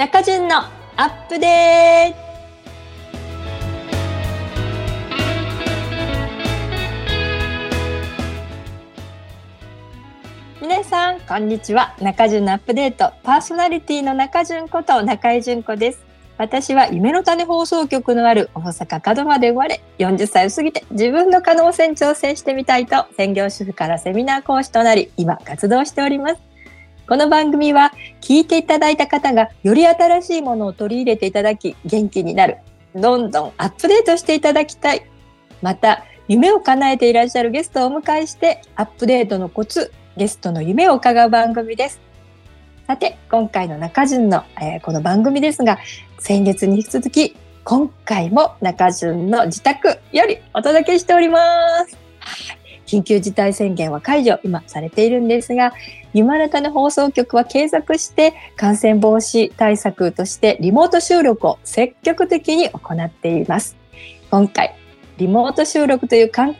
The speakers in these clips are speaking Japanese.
中順のアップデート。皆さんこんにちは。中順のアップデート。パーソナリティの中順こと中井純子です。私は夢の種放送局のある大阪門真で生まれ40歳を過ぎて自分の可能性に挑戦してみたいと専業主婦からセミナー講師となり今活動しております。この番組は聞いていただいた方がより新しいものを取り入れていただき元気になる。どんどんアップデートしていただきたい。また、夢を叶えていらっしゃるゲストをお迎えしてアップデートのコツ、ゲストの夢を伺う番組です。さて、今回の中順の、えー、この番組ですが、先月に引き続き、今回も中順の自宅よりお届けしております。緊急事態宣言は解除、今されているんですが、ゆまらたの放送局は継続して感染防止対策としてリモート収録を積極的に行っています。今回、リモート収録という環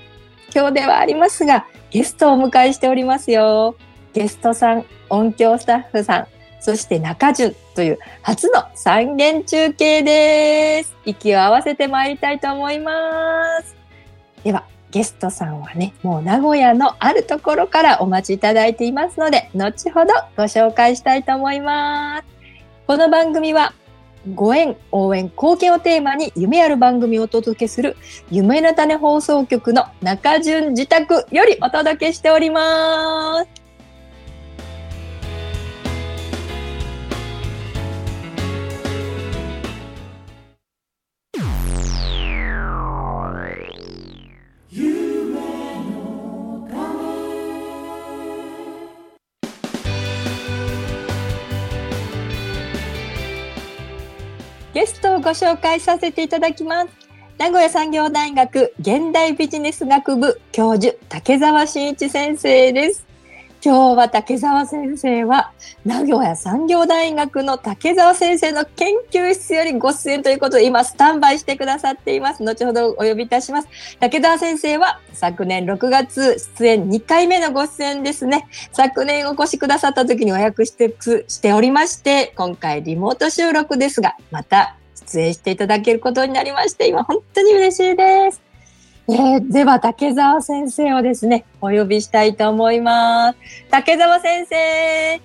境ではありますが、ゲストをお迎えしておりますよ。ゲストさん、音響スタッフさん、そして中順という初の三元中継です。息を合わせてまいりたいと思います。では、ゲストさんはね、もう名古屋のあるところからお待ちいただいていますので、後ほどご紹介したいと思います。この番組は、ご縁、応援、貢献をテーマに夢ある番組をお届けする夢の種放送局の中順自宅よりお届けしております。をご紹介させていただきます。名古屋産業大学現代ビジネス学部教授竹澤真一先生です。今日は竹澤先生は名古屋産業大学の竹澤先生の研究室よりご出演ということで今スタンバイしてくださっています。後ほどお呼びいたします。竹澤先生は昨年6月出演2回目のご出演ですね。昨年お越しくださった時にお約束しておりまして、今回リモート収録ですが、また出演していただけることになりまして、今本当に嬉しいです。えー、では竹澤先生をですねお呼びしたいと思います。竹澤先生。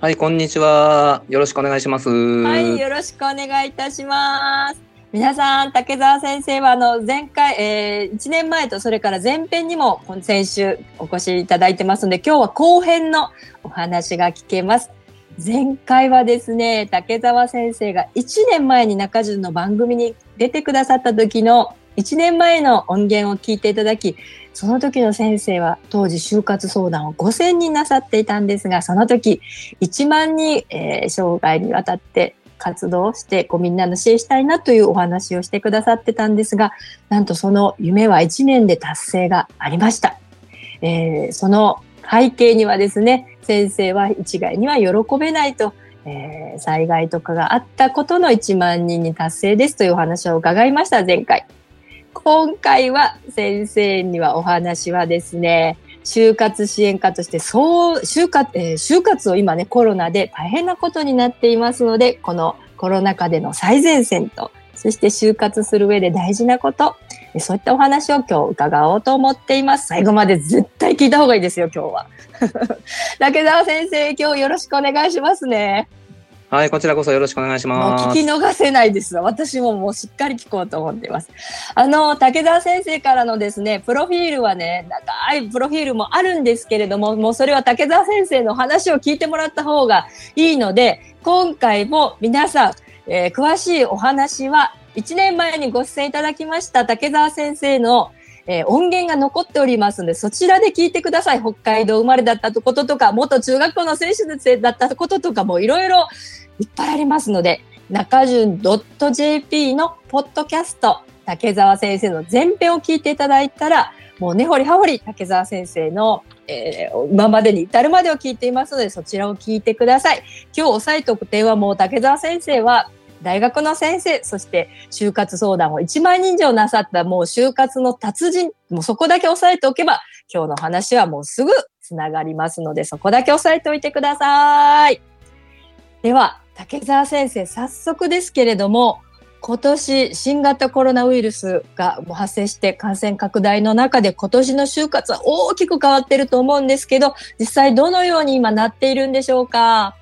はいこんにちは。よろしくお願いします。はいよろしくお願いいたします。皆さん竹澤先生はあの前回、えー、1年前とそれから前編にも先週お越しいただいてますので今日は後編のお話が聞けます前回はですね竹澤先生が1年前に中順の番組に出てくださった時の1年前の音源を聞いていただき、その時の先生は当時就活相談を5000人なさっていたんですが、その時1万人、えー、生涯にわたって活動してこうみんなの支援したいなというお話をしてくださってたんですが、なんとその夢は1年で達成がありました。えー、その背景にはですね、先生は一概には喜べないと、えー、災害とかがあったことの1万人に達成ですというお話を伺いました、前回。今回は先生にはお話はですね、就活支援課として、そう、就活、えー、就活を今ね、コロナで大変なことになっていますので、このコロナ禍での最前線と、そして就活する上で大事なこと、そういったお話を今日伺おうと思っています。最後まで絶対聞いた方がいいですよ、今日は。竹澤先生、今日よろしくお願いしますね。はい、こちらこそよろしくお願いします。聞き逃せないです。私ももうしっかり聞こうと思っています。あの、竹澤先生からのですね、プロフィールはね、長いプロフィールもあるんですけれども、もうそれは竹澤先生の話を聞いてもらった方がいいので、今回も皆さん、えー、詳しいお話は、1年前にご出演いただきました竹澤先生のえー、音源が残っておりますので、そちらで聞いてください。北海道生まれだったこととか、元中学校の選手だったこととかもいろいろいっぱいありますので、中順 .jp のポッドキャスト、竹澤先生の前編を聞いていただいたら、もう根掘り葉掘り竹澤先生の、えー、今までに至るまでを聞いていますので、そちらを聞いてください。今日押さえておく点はもう竹澤先生は、大学の先生、そして就活相談を1万人以上なさったもう就活の達人、もうそこだけ押さえておけば、今日の話はもうすぐつながりますので、そこだけ押さえておいてください。では、竹澤先生、早速ですけれども、今年新型コロナウイルスが発生して感染拡大の中で今年の就活は大きく変わってると思うんですけど、実際どのように今なっているんでしょうか？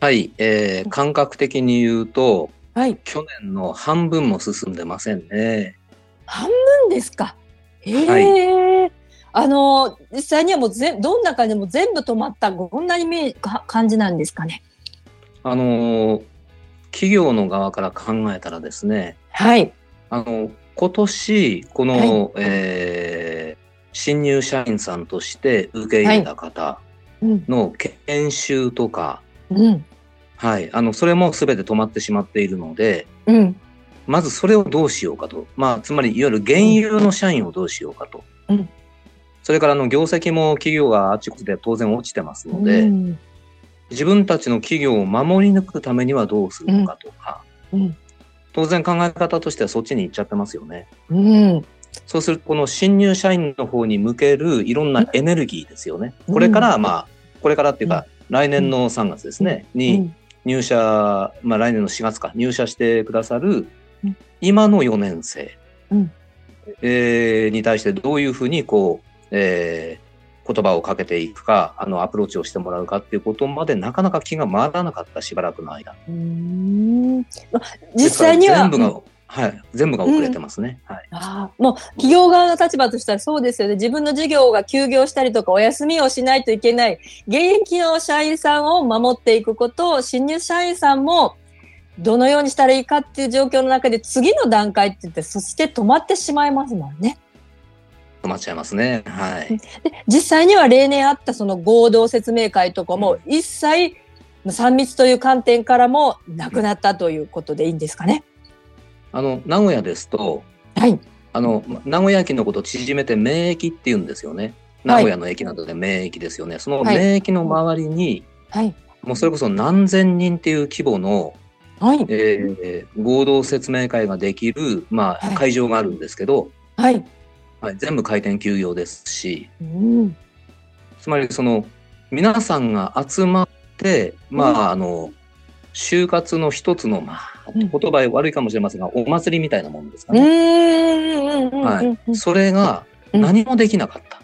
はい、えー、感覚的に言うと、はい。去年の半分も進んでませんね。半分ですか？ええはあの、実際にはもうぜどんな感じでも全部止まった、こんなイメージか感じなんですかね？あのー企業の側から考えたらですね、はい。あの、今年、この、はいえー新入社員さんとして受け入れた方うん。の研修とか、うん。はい、あの、それも全て止まってしまっているので、うん。まずそれをどうしようかと。まあ、つまり、いわゆる現有の社員をどうしようかと。うんそれから、あの、業績も企業があちこちで当然落ちてますので、うん自分たちの企業を守り抜くためにはどうするのかとか、うん当然考え方としてはそっちに行っちゃってますよね。うん。そうすると、この新入社員の方に向けるいろんなエネルギーですよね。うんこれから、まあ、これからっていうか、来年の3月ですね、うにん。入社、まあ来年の4月か、入社してくださるうん、今の4年生、うん。えーに対してどういうふうに、こう、えー言葉をかけていくか、あの、アプローチをしてもらうかっていうことまでなかなか気が回らなかったしばらくの間。うん。ま実際には。全部が、うんはい、全部が遅れてますね。はい。ああもう企業側の立場としてはそうですよね。自分の事業が休業したりとかお休みをしないといけない。現役の社員さんを守っていくことを新入社員さんもどのようにしたらいいかっていう状況の中で次の段階って言ってそして止まってしまいますもんね。止まっちゃいますね。はい。で実際には例年あったその合同説明会とかも一切3密という観点からもなくなったということでいいんですかね。あの、名古屋ですと、はい。あの、名古屋駅のことを縮めて名駅って言うんですよね。名古屋の駅などで名駅ですよね。そのはい名駅の周りに、はい。もうそれこそ何千人っていう規模の、はい。えー合同説明会ができる、まあ、はい会場があるんですけど、はい。はい、全部開店休業ですし、うん。つまりその、皆さんが集まって、まうんあ、あの、就活の一つの、まあ、うん言葉悪いかもしれませんが、お祭りみたいなもんですかうね。はい。それがうん何もできなかった。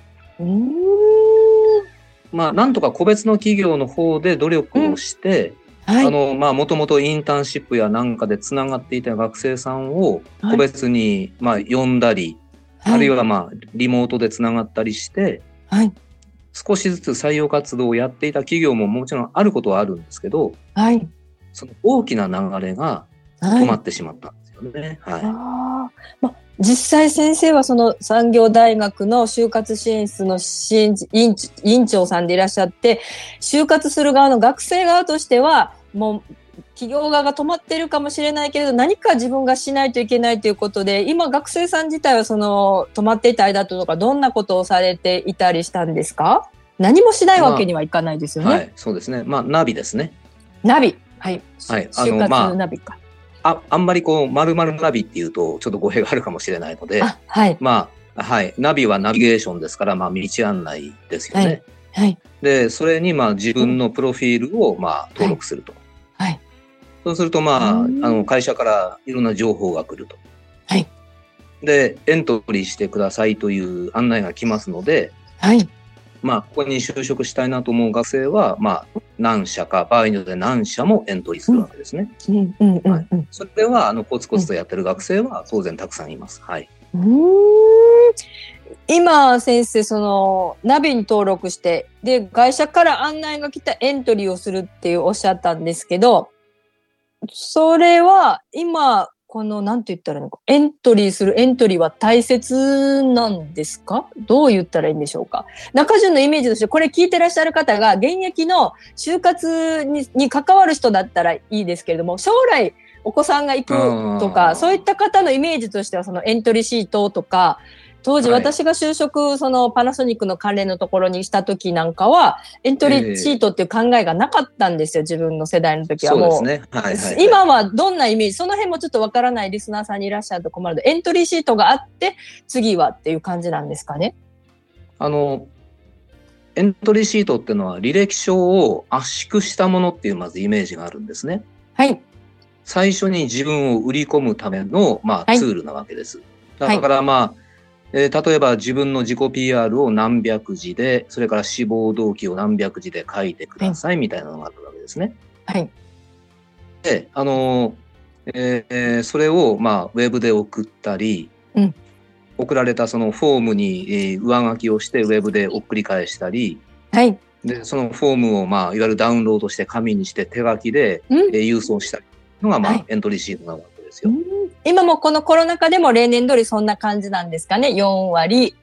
まあ、なんとか個別の企業の方で努力をして、はい。あの、まあ、もともとインターンシップやなんかでつながっていた学生さんをはい個別に、まあ、呼んだり、あるいはまあ、リモートでつながったりして、はい。少しずつ採用活動をやっていた企業ももちろんあることはあるんですけど、はい。その大きな流れがはい。止まってしまったんですよね。はい。あーま実際先生はその産業大学の就活支援室の支援委員長さんでいらっしゃって就活する側の学生側としてはもう企業側が止まってるかもしれないけれど何か自分がしないといけないということで今学生さん自体はその止まっていた間とかどんなことをされていたりしたんですか？何もしないわけにはいかないですよね。はい。そうですね。まあ、ナビですね。ナビ。はい。はいあのまあ。あ、あんまりこう、丸々ナビっていうと、ちょっと語弊があるかもしれないので、あ、はい。まあ、はい。ナビはナビゲーションですから、まあ、道案内ですよね。はいはい。で、それに、まあ、自分のプロフィールを、まあ、登録すると。はい。そうすると、まあ、あうんの、会社からいろんな情報が来ると。はい。で、エントリーしてくださいという案内が来ますので、はい。まあ、ここに就職したいなと思う学生は、まあ、何社か、場合によって何社もエントリーするわけですね。うんうんうんうん。それは、あの、コツコツとやってる学生は当然たくさんいます。はい。うーん今先生そのナビに登録してで会社から案内が来たエントリーをするっていうおっしゃったんですけどそれは今このなんて言ったらいいのか。エントリーするエントリーは大切なんですか？どう言ったらいいんでしょうか？中順のイメージとしてこれ聞いてらっしゃる方が現役の就活にに関わる人だったらいいですけれども将来お子さんが行くとかそういった方のイメージとしてはそのエントリーシートとか当時はい私が就職そのパナソニックの関連のところにした時なんかはエントリーシートっていう考えがなかったんですよ自分の世代の時はもう。はい、はい。今はどんなイメージその辺もちょっとわからないリスナーさんにいらっしゃると困るのでエントリーシートがあって次はっていう感じなんですかね？あの、エントリーシートっていうのは履歴書を圧縮したものっていうまずイメージがあるんですね。はい。最初に自分を売り込むための、まあ、はいツールなわけです。だからまあ、えー例えば自分の自己 PR を何百字で、それから志望動機を何百字で書いてくださいみたいなのがあるわけですね。はい。で、あのえーそれを、まあ、ウェブで送ったり、うん送られたそのフォームに、えー上書きをしてウェブで送り返したり、はい。で、そのフォームを、まあ、いわゆるダウンロードして紙にして手書きで、うんえー郵送したりのが、まあ、はいエントリーシートなわけですよ。今もこのコロナ禍でも例年通りそんな感じなんですかね？4割、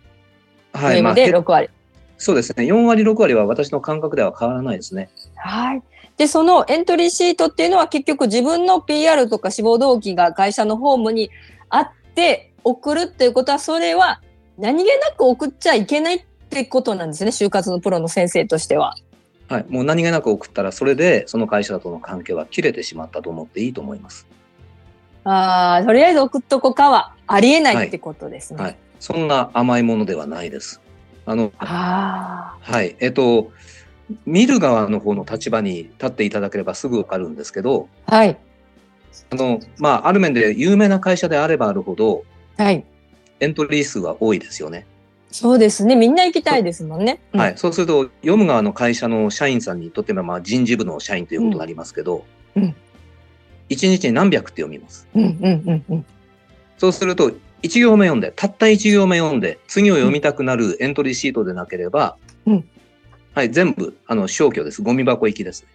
ウはい、までへ6割。そうですね。4割、6割は私の感覚では変わらないですね。はい。で、そのエントリーシートっていうのは結局自分の PR とか志望動機が会社のホームにあって送るっていうことは、それは何気なく送っちゃいけないってことなんですね？就活のプロの先生としては。はい。もう何気なく送ったら、それでその会社との関係は切れてしまったと思っていいと思います。ああ、とりあえず送っとこかはありえないってことですね。はい。そんな甘いものではないです。あの、あはい。えっと、見る側の方の立場に立っていただければすぐわかるんですけど、あ。はい。あの、まあ、ある面で有名な会社であればあるほど、はい。エントリー数は多いですよね。そうですね。みんな行きたいですもんね。うんはい。そうすると、読む側の会社の社員さんにとっては、まあ、人事部の社員ということになりますけど、うんうん1日に何百って読みます。うんうんうんうん。そうすると、1行目読んで、たった1行目読んで、次を読みたくなるエントリーシートでなければ、うんはい、全部、あの、消去です。ゴミ箱行きです。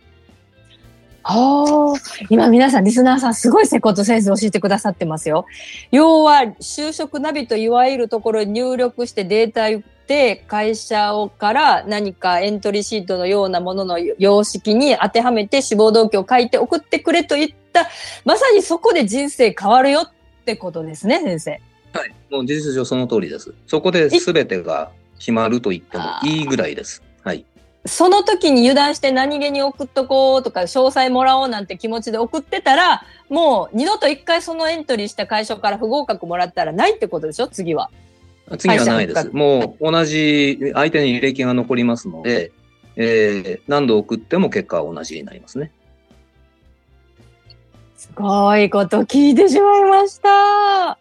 ああ、今皆さん、リスナーさん、すごいセコンドセンス教えてくださってますよ。要は、就職ナビといわゆるところに入力してデータ言って、会社をから何かエントリーシートのようなものの様式に当てはめて志望動機を書いて送ってくれと言った、まさにそこで人生変わるよってことですね、先生。はい。もう事実上その通りです。そこで全てが決まると言ってもいいぐらいです。はい。その時に油断して何気に送っとこうとか、詳細もらおうなんて気持ちで送ってたら、もう二度と一回そのエントリーした会社から不合格もらったらないってことでしょ？次は。次はないです。もう同じ相手に履歴が残りますので、えー何度送っても結果は同じになりますね。すごいこと聞いてしまいました。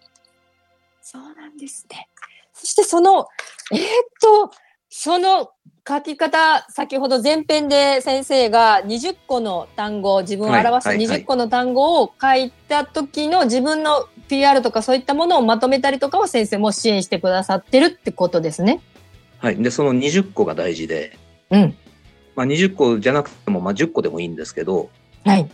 そうなんですね。そしてその、えーっと、その書き方、先ほど前編で先生が20個の単語、自分を表すはいはいはい20個の単語を書いた時の自分の PR とかそういったものをまとめたりとかを先生も支援してくださってるってことですね。はい。で、その20個が大事で、うん。まあ、20個じゃなくても、まあ、10個でもいいんですけど、はい。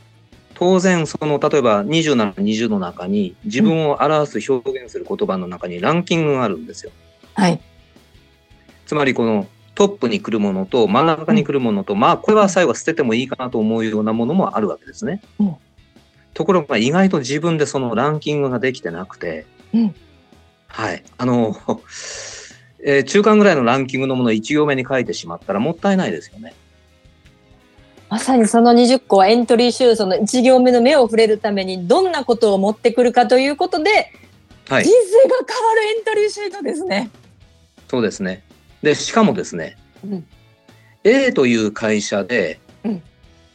当然、その、例えば27、20の中に、自分を表す、表現する言葉の中にランキングがあるんですよ。はい。つまり、このトップに来るものと真ん中に来るものと、まあ、これは最後は捨ててもいいかなと思うようなものもあるわけですね。うんところが、意外と自分でそのランキングができてなくて、うんはい。あの、えー中間ぐらいのランキングのものを1行目に書いてしまったらもったいないですよね。まさにその20個はエントリーシュートの1行目の目を触れるためにどんなことを持ってくるかということで、はい人。生が変わるエントリーシートですね。そうですね。で、しかもですね、うん。A という会社でうん。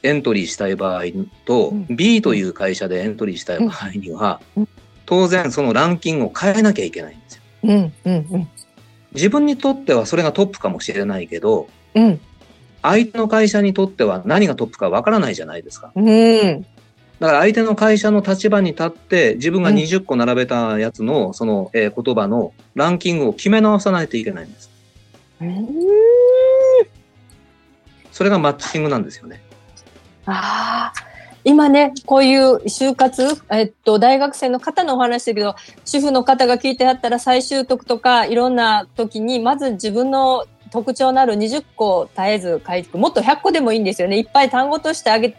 エントリーしたい場合と、うん。B という会社でエントリーしたい場合には、うん。当然そのランキングを変えなきゃいけないんですよ。うんうんうん。自分にとってはそれがトップかもしれないけど、うん。相手の会社にとっては何がトップかわからないじゃないですか。うん。だから相手の会社の立場に立って自分がうん。20個並べたやつのその、えー言葉のランキングを決め直さないといけないんです。それがマッチングなんですよね。ああ今ねこういう就活、えっと、大学生の方のお話だけど主婦の方が聞いてあったら再習得とかいろんな時にまず自分の特徴のある20個絶えず書いてもっと100個でもいいんですよねいっぱい単語としてあげ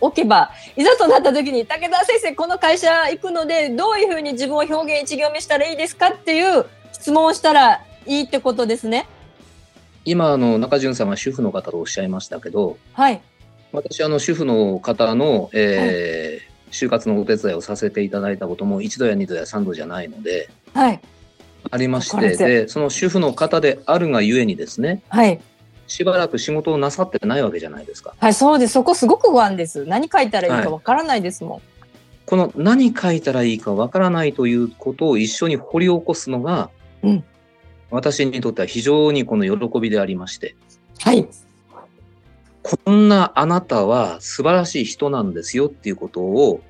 おけばいざとなった時に武田先生この会社行くのでどういうふうに自分を表現一行目したらいいですかっていう質問をしたらいいってことですね。今あの中潤さんが主婦の方とおっしゃいましたけどはい、私あの主婦の方の、えー就活のお手伝いをさせていただいたことも一度や二度や三度じゃないのではい、ありましてでその主婦の方であるがゆえにですねはい、しばらく仕事をなさってないわけじゃないですか。はい、そうです。そこすごく不安です。何書いたらいいかわからないですもん。この何書いたらいいかわからないということを一緒に掘り起こすのが、うん私にとっては非常にこの喜びでありまして、はい。こんなあなたは素晴らしい人なんですよっていうことを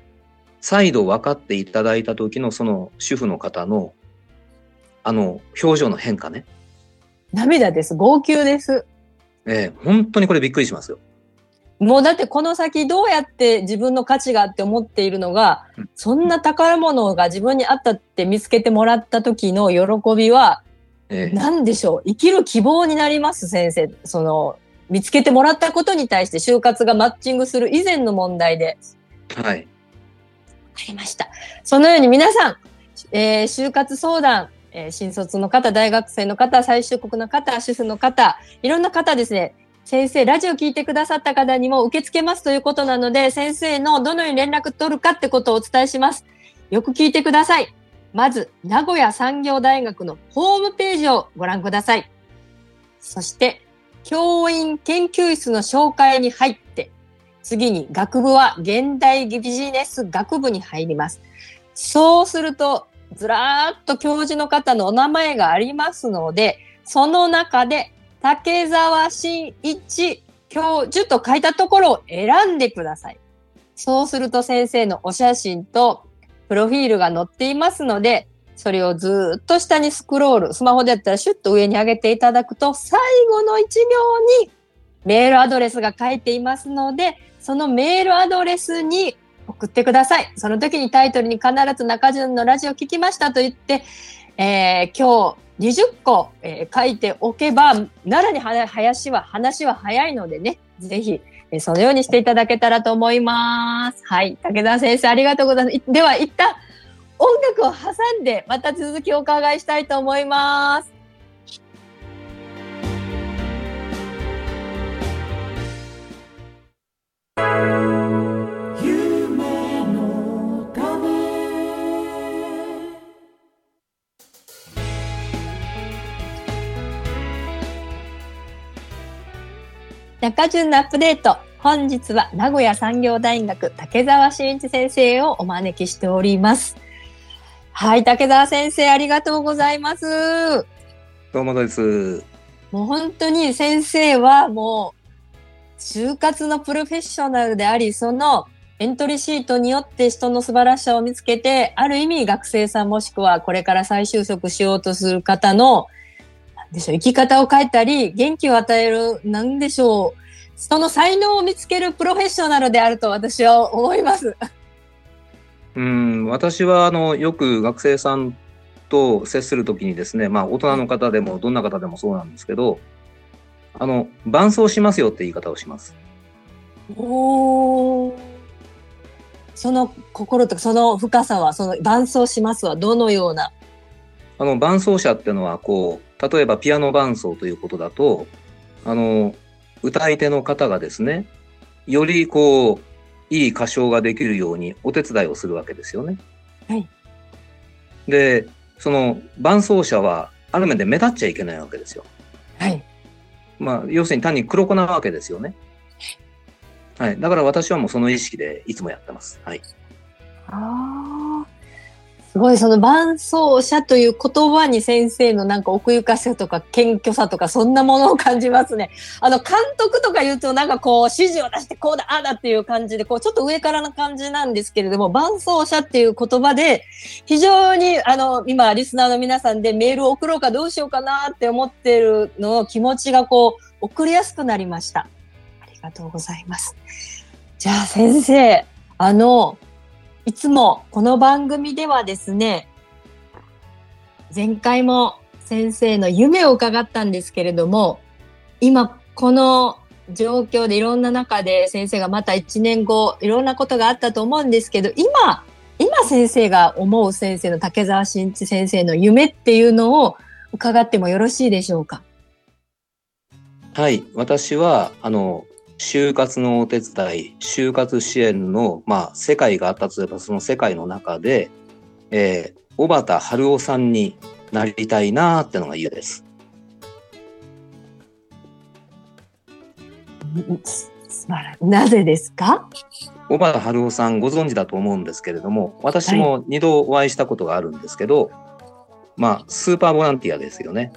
再度分かっていただいた時のその主婦の方のあの表情の変化ね。涙です。号泣です。ええ本当にこれびっくりしますよ。もうだってこの先どうやって自分の価値があって思っているのがうん、そんな宝物が自分にあったって見つけてもらった時の喜びは、ええ。何でしょう？生きる希望になります先生。その見つけてもらったことに対して就活がマッチングする以前の問題で。はい。ありました。そのように皆さん、えー就活相談、えー新卒の方大学生の方再就国の方主婦の方いろんな方ですね。先生ラジオ聞いてくださった方にも受け付けますということなので先生のどのように連絡取るかってことをお伝えします。よく聞いてくださいまず、名古屋産業大学のホームページをご覧ください。そして、教員研究室の紹介に入って、次に学部は現代ビジネス学部に入ります。そうすると、ずらーっと教授の方のお名前がありますので、その中で竹澤真一教授と書いたところを選んでください。そうすると先生のお写真とプロフィールが載っていますので、それをずっと下にスクロール、スマホでやったらシュッと上に上げていただくと、最後の一行にメールアドレスが書いていますので、そのメールアドレスに送ってください。その時にタイトルに必ず中順のラジオ聞きましたと言って、えー今日20個、えー書いておけば、奈良に林は話は早いのでね、ぜひ、えそのようにしていただけたらと思います。はい。武田先生、ありがとうございます。では、一旦、音楽を挟んで、また続きをお伺いしたいと思います。中順のアップデート。本日は名古屋産業大学竹澤真一先生をお招きしております。はい、竹澤先生ありがとうございます。どうもです。もう本当に先生はもう就活のプロフェッショナルであり、そのエントリーシートによって人の素晴らしさを見つけて、ある意味学生さんもしくはこれから再就職しようとする方の、でしょう、生き方を変えたり、元気を与える、なんでしょう、その才能を見つけるプロフェッショナルであると私は思います。うん、私はあのよく学生さんと接するときにですね、まあ大人の方でもどんな方でもそうなんですけど、あの伴走しますよって言い方をします。おーその心とかその深さは、その伴走しますはどのような？あの伴奏者っていうのはこう例えばピアノ伴奏ということだとあの歌い手の方がですねよりこういい歌唱ができるようにお手伝いをするわけですよね。はい。でその伴奏者はある面で目立っちゃいけないわけですよ。はい。まあ要するに単に黒子なわけですよね。はい。だから私はもうその意識でいつもやってます。はい。ああ。すごい、その伴走者という言葉に先生のなんか奥ゆかしさとか謙虚さとかそんなものを感じますね。あの、監督とか言うとなんかこう指示を出してこうだ、ああだっていう感じで、こうちょっと上からな感じなんですけれども、伴走者っていう言葉で非常にあの、今リスナーの皆さんでメールを送ろうかどうしようかなって思ってるの気持ちがこう送りやすくなりました。ありがとうございます。じゃあ先生、あの、いつもこの番組ではですね、前回も先生の夢を伺ったんですけれども、今この状況でいろんな中で先生がまた1年後いろんなことがあったと思うんですけど、今、今先生が思う先生の竹澤真一先生の夢っていうのを伺ってもよろしいでしょうか？はい。私は、あの、就活のお手伝い、就活支援の、まあ、世界があったとすれば、その世界の中で、えー、小畑春夫さんになりたいなーってのが夢です。なぜですか？小原春夫さんご存知だと思うんですけれども、私も2度お会いしたことがあるんですけど、まあ、スーパーボランティアですよね。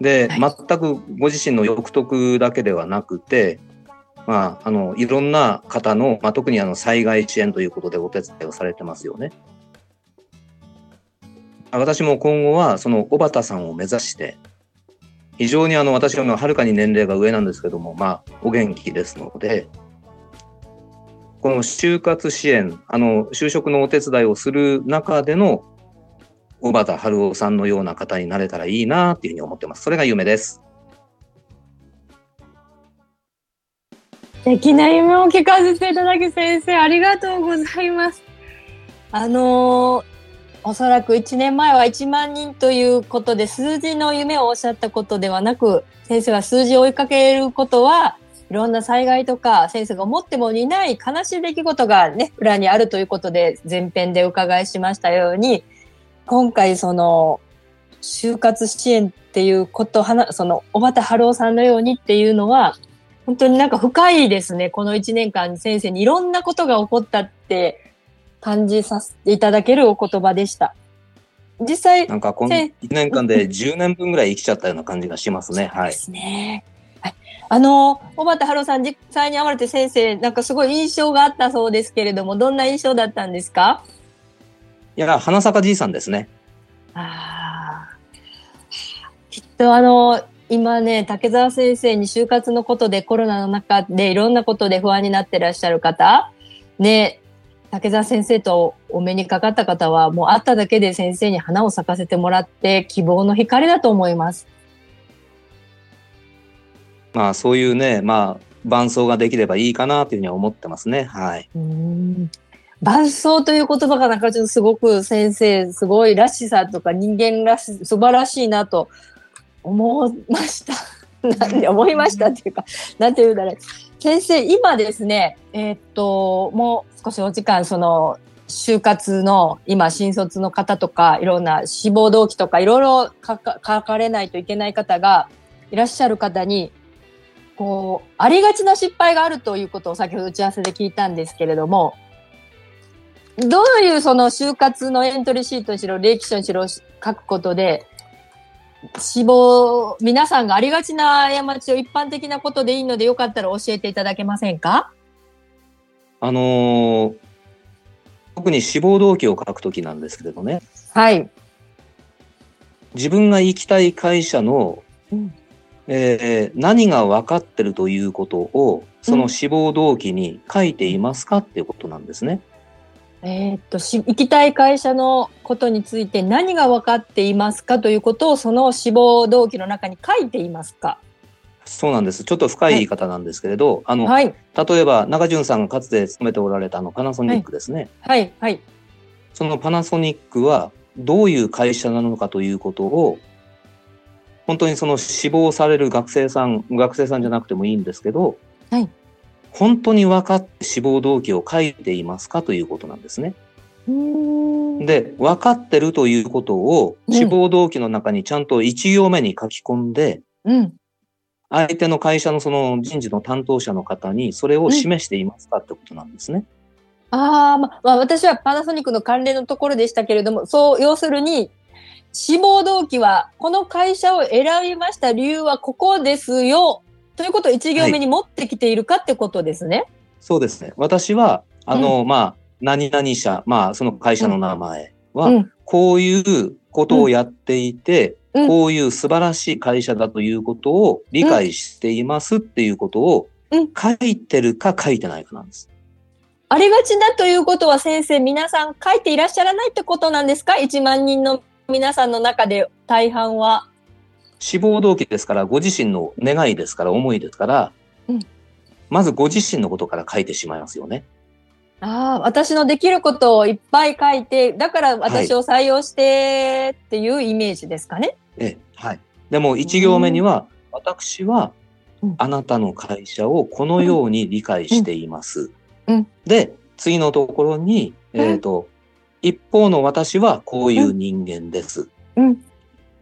で、はい全くご自身の欲得だけではなくて、まあ、あの、いろんな方の、まあ、特にあの、災害支援ということでお手伝いをされてますよね。私も今後は、その小畑さんを目指して、非常にあの、私ははるかに年齢が上なんですけども、まあ、お元気ですので、この就活支援、あの、就職のお手伝いをする中での、小畑春夫さんのような方になれたらいいなっていうふうに思ってます。それが夢です。素敵な夢を聞かせていただき先生ありがとうございます。あのーおそらく1年前は1万人ということで数字の夢をおっしゃったことではなく先生は数字を追いかけることはいろんな災害とか先生が思ってもいない悲しい出来事がね裏にあるということで前編でお伺いしましたように今回その就活支援っていうことはなその小畑春夫さんのようにっていうのは本当になんか深いですね。この1年間先生にいろんなことが起こったって感じさせていただけるお言葉でした。実際、なんかこのせ1年間で10年分ぐらい生きちゃったような感じがしますね。はい。ですね。はい、あの、小畑春夫さん、実際に会われて先生、なんかすごい印象があったそうですけれども、どんな印象だったんですか？いや、花坂じいさんですね。あーきっとあの、今ね、竹澤先生に就活のことでコロナの中でいろんなことで不安になってらっしゃる方、ね、竹澤先生とお目にかかった方は、もう会っただけで先生に花を咲かせてもらって希望の光だと思います。まあそういうね、まあ伴奏ができればいいかなというふうには思ってますね。はい。うーん伴奏という言葉がなんかちょっとすごく先生、すごいらしさとか人間らし、素晴らしいなと思いました。なんで思いましたっていうか、なんて言うんだろう。先生、今ですね、えーっと、もう少しお時間、その、就活の今、新卒の方とか、いろんな志望動機とか、いろいろ書か書かれないといけない方がいらっしゃる方に、こう、ありがちな失敗があるということを先ほど打ち合わせで聞いたんですけれども、どういうその就活のエントリーシートにしろ、レクションにしろ書くことで、死亡、皆さんがありがちな過ちを一般的なことでいいのでよかったら教えていただけませんか？あのー特に志望動機を書くときなんですけれどね、はい。自分が行きたい会社の、うんえー何が分かってるということを、その志望動機に書いていますかっていうことなんですね。えーっとし、行きたい会社のことについて何が分かっていますかということをその志望動機の中に書いていますか？そうなんです。ちょっと深い言い方なんですけれど、あの、はい。例えば中潤さんがかつて勤めておられたあのパナソニックですね。はい。はい。そのパナソニックはどういう会社なのかということを、本当にその志望される学生さん、学生さんじゃなくてもいいんですけど、はい本当に分かって志望動機を書いていますかということなんですね。で、分かってるということをうん志望動機の中にちゃんと1行目に書き込んで、うん。相手の会社のその人事の担当者の方にそれを示していますかってことなんですね。あーまあ、まあ、私はパナソニックの関連のところでしたけれども、そう、要するに、志望動機は、この会社を選びました理由はここですよ、ということを一行目に持ってきているかってことですね。そうですね。私は、あの、まあ、何々社、まあ、その会社の名前は、うん。こういうことをやっていて、うんこういう素晴らしい会社だということを理解していますっていうことをうん書いてるか書いてないかなんです。ありがちだということは先生、皆さん書いていらっしゃらないってことなんですか ?1 万人の皆さんの中で大半は。志望動機ですから、ご自身の願いですから、思いですから、うんまずご自身のことから書いてしまいますよね。ああ、私のできることをいっぱい書いて、だから私を採用してっていうイメージですかね。ええ、はい。でも、一行目には、私はうん、あなたの会社をこのように理解しています。うんで、次のところに、うんえっ、と、一方の私はこういう人間です。うん。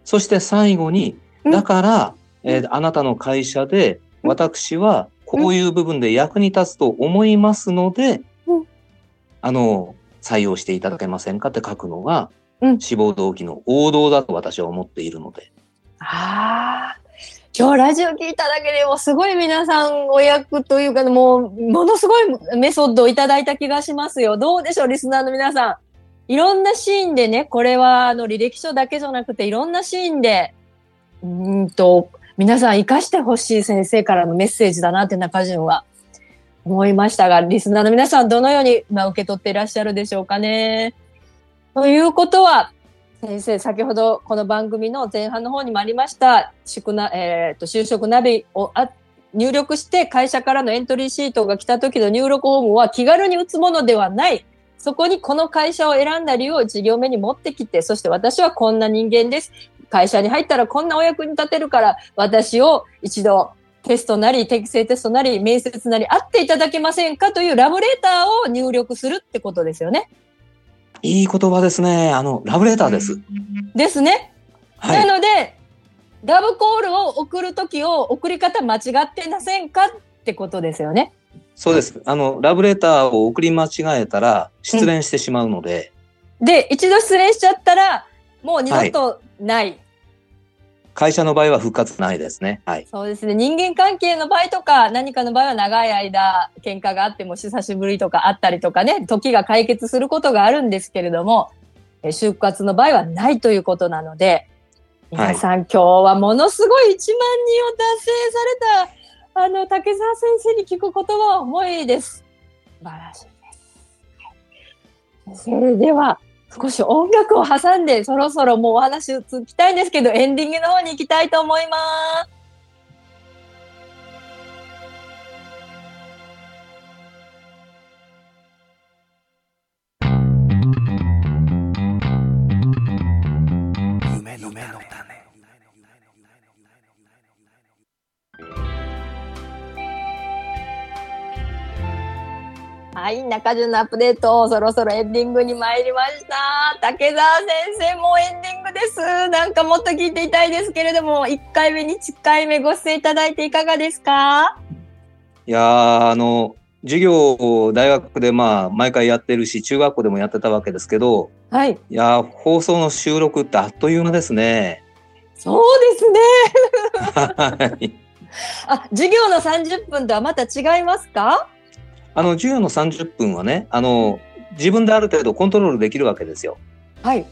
そして最後に、うんだから、うんえーあなたの会社で、私はこういう部分で役に立つと思いますので、うんあの、採用していただけませんかって書くのが、うん志望動機の王道だと私は思っているので。ああ。今日ラジオ聞いただけでもすごい皆さんお役というかもうものすごいメソッドをいただいた気がしますよ。どうでしょうリスナーの皆さん。いろんなシーンでね、これはあの履歴書だけじゃなくていろんなシーンで、うんと、皆さん活かしてほしい先生からのメッセージだなって中順は思いましたが、リスナーの皆さんどのように、まあ、受け取っていらっしゃるでしょうかね。ということは、先生、先ほどこの番組の前半の方にもありました、宿なえーと就職ナビをあ入力して会社からのエントリーシートが来た時の入力フォームは気軽に打つものではない。そこにこの会社を選んだ理由を事業目に持ってきて、そして私はこんな人間です。会社に入ったらこんなお役に立てるから、私を一度テストなり、適正テストなり、面接なり、会っていただけませんかというラブレターを入力するってことですよね。いい言葉ですね。あの、ラブレターです。ですね。はい。なので、ラブコールを送るときを送り方間違ってませんかってことですよね。そうです。あの、ラブレターを送り間違えたら失恋してしまうので、で、一度失恋しちゃったら、もう二度とない。会社の場合は復活ないですね。はい。そうですね。人間関係の場合とか、何かの場合は長い間、喧嘩があっても久しぶりとかあったりとかね、時が解決することがあるんですけれども、え就活の場合はないということなので、皆さん、今日はものすごい1万人を達成された、あの、竹澤先生に聞く言葉は重いです。素晴らしいです。それでは、少し音楽を挟んで、そろそろもうお話を続きたいんですけど、エンディングの方に行きたいと思います。はい、中順のアップデート、そろそろエンディングに参りました。竹澤先生、もうエンディングです。なんかもっと聞いていたいですけれども、1回目、2回目ご出演いただいていかがですか？いやー、あの、授業を大学でまあ、毎回やってるし、中学校でもやってたわけですけど、はい。いやー、放送の収録ってあっという間ですね。そうですね。はい。あ、授業の30分とはまた違いますか？あの、授業の30分はね、あの、自分である程度コントロールできるわけですよ。はい。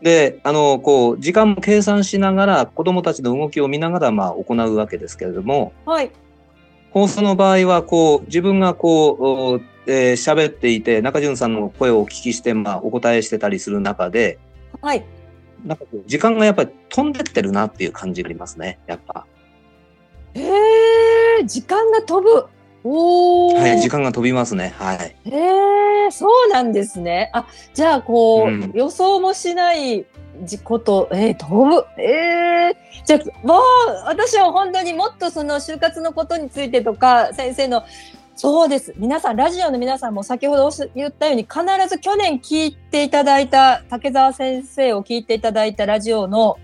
で、あの、こう、時間も計算しながら、子供たちの動きを見ながら、まあ、行うわけですけれども、はい。放送の場合は、こう、自分がこう、おえー喋っていて、中潤さんの声をお聞きして、まあ、お答えしてたりする中で、はい。なんかこう、時間がやっぱり飛んでってるなっていう感じがありますね、やっぱ。へえ、時間が飛ぶ。おー。はい、時間が飛びますね。はい。へえ、そうなんですね。あ、じゃあ、こう、うん予想もしないじこと、えー、飛ぶ。ええじゃあ、もう、私は本当にもっとその就活のことについてとか、先生の、そうです。皆さん、ラジオの皆さんも先ほどおっし言ったように、必ず去年聞いていただいた、竹澤先生を聞いていただいたラジオの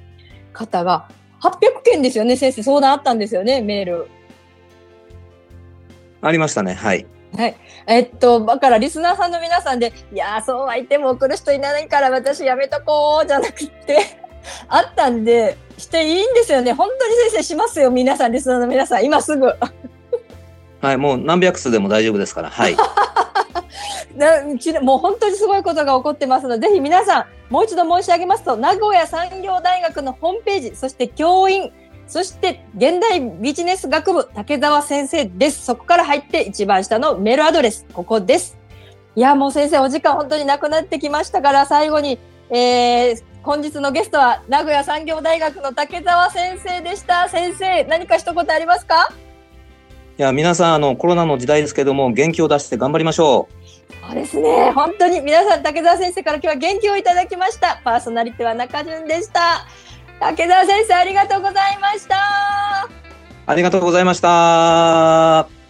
方が、800件ですよね、先生。相談あったんですよね、メール。ありましたね。はい。はい。えっと、だからリスナーさんの皆さんで、いやー、そうは言っても送る人いないから私やめとこうじゃなくって、あったんで、していいんですよね。本当に先生しますよ、皆さん、リスナーの皆さん、今すぐ。はい、もう何百通でも大丈夫ですから。はい。なもう本当にすごいことが起こってますので、ぜひ皆さん、もう一度申し上げますと、名古屋産業大学のホームページ、そして教員、そして現代ビジネス学部竹澤先生です。そこから入って一番下のメールアドレス、ここです。いや、もう先生、お時間本当になくなってきましたから、最後に、えー、本日のゲストは名古屋産業大学の竹澤先生でした。先生、何か一言ありますか？いや、皆さん、あの、コロナの時代ですけども、元気を出して頑張りましょう。そうですね。本当に皆さん、竹澤先生から今日は元気をいただきました。パーソナリティは中潤でした。竹澤先生、ありがとうございました。ありがとうございました。